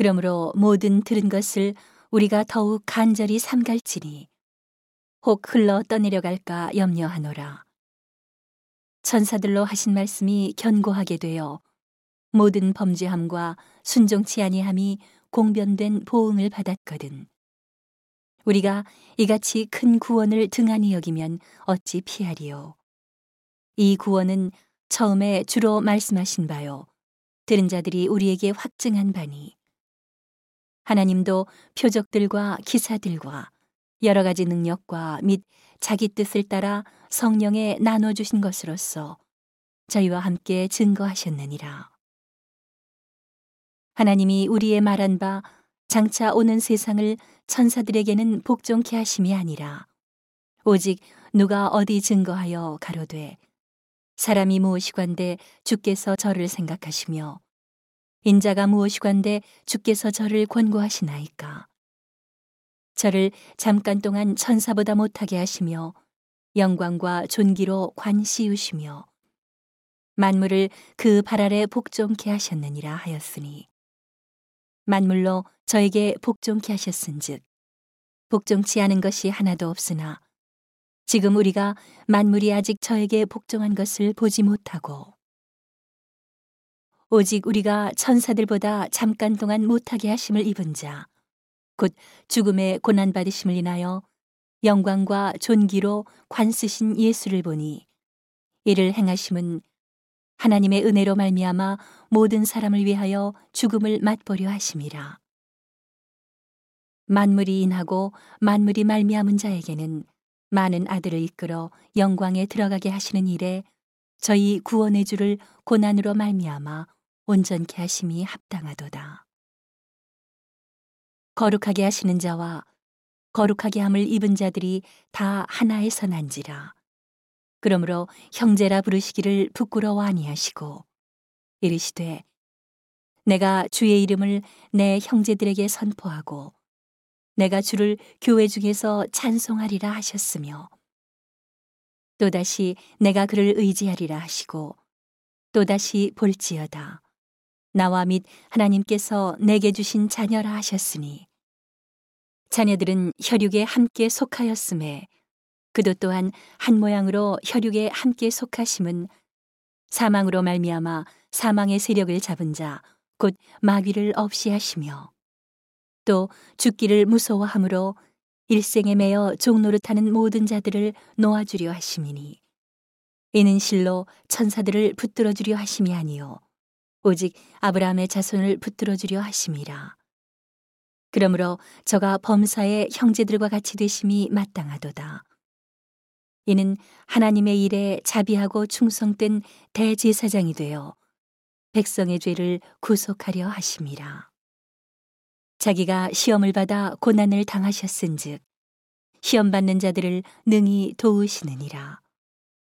그러므로 모든 들은 것을 우리가 더욱 간절히 삼갈지니 혹 흘러 떠내려갈까 염려하노라. 천사들로 하신 말씀이 견고하게 되어 모든 범죄함과 순종치 아니함이 공변된 보응을 받았거든. 우리가 이같이 큰 구원을 등한히 여기면 어찌 피하리요. 이 구원은 처음에 주로 말씀하신 바요. 들은 자들이 우리에게 확증한 바니. 하나님도 표적들과 기사들과 여러 가지 능력과 및 자기 뜻을 따라 성령에 나눠 주신 것으로서 저희와 함께 증거하셨느니라. 하나님이 우리의 말한 바 장차 오는 세상을 천사들에게는 복종케 하심이 아니라 오직 누가 어디 증거하여 가로되 사람이 무엇이관데 주께서 저를 생각하시며 인자가 무엇이관데 주께서 저를 권고하시나이까? 저를 잠깐 동안 천사보다 못하게 하시며 영광과 존귀로 관시우시며 만물을 그 발 아래 복종케 하셨느니라 하였으니 만물로 저에게 복종케 하셨은즉 복종치 않은 것이 하나도 없으나 지금 우리가 만물이 아직 저에게 복종한 것을 보지 못하고 오직 우리가 천사들보다 잠깐 동안 못하게 하심을 입은 자 곧 죽음의 고난 받으심을 인하여 영광과 존귀로 관쓰신 예수를 보니 이를 행하심은 하나님의 은혜로 말미암아 모든 사람을 위하여 죽음을 맛보려 하심이라. 만물이 인하고 만물이 말미암은 자에게는 많은 아들을 이끌어 영광에 들어가게 하시는 일에 저희 구원의 주를 고난으로 말미암아 온전케 하심이 합당하도다. 거룩하게 하시는 자와 거룩하게 함을 입은 자들이 다 하나에서 난지라. 그러므로 형제라 부르시기를 부끄러워 아니하시고 이르시되 내가 주의 이름을 내 형제들에게 선포하고 내가 주를 교회 중에서 찬송하리라 하셨으며 또다시 내가 그를 의지하리라 하시고 또다시 볼지어다 나와 및 하나님께서 내게 주신 자녀라 하셨으니 자녀들은 혈육에 함께 속하였음에 그도 또한 한 모양으로 혈육에 함께 속하심은 사망으로 말미암아 사망의 세력을 잡은 자 곧 마귀를 없이 하시며 또 죽기를 무서워함으로 일생에 매여 종노릇하는 모든 자들을 놓아주려 하심이니 이는 실로 천사들을 붙들어 주려 하심이 아니요 오직 아브라함의 자손을 붙들어 주려 하심이라 그러므로 저가 범사의 형제들과 같이 되심이 마땅하도다 이는 하나님의 일에 자비하고 충성된 대제사장이 되어 백성의 죄를 구속하려 하심이라. 자기가 시험을 받아 고난을 당하셨은즉 시험 받는 자들을 능히 도우시느니라.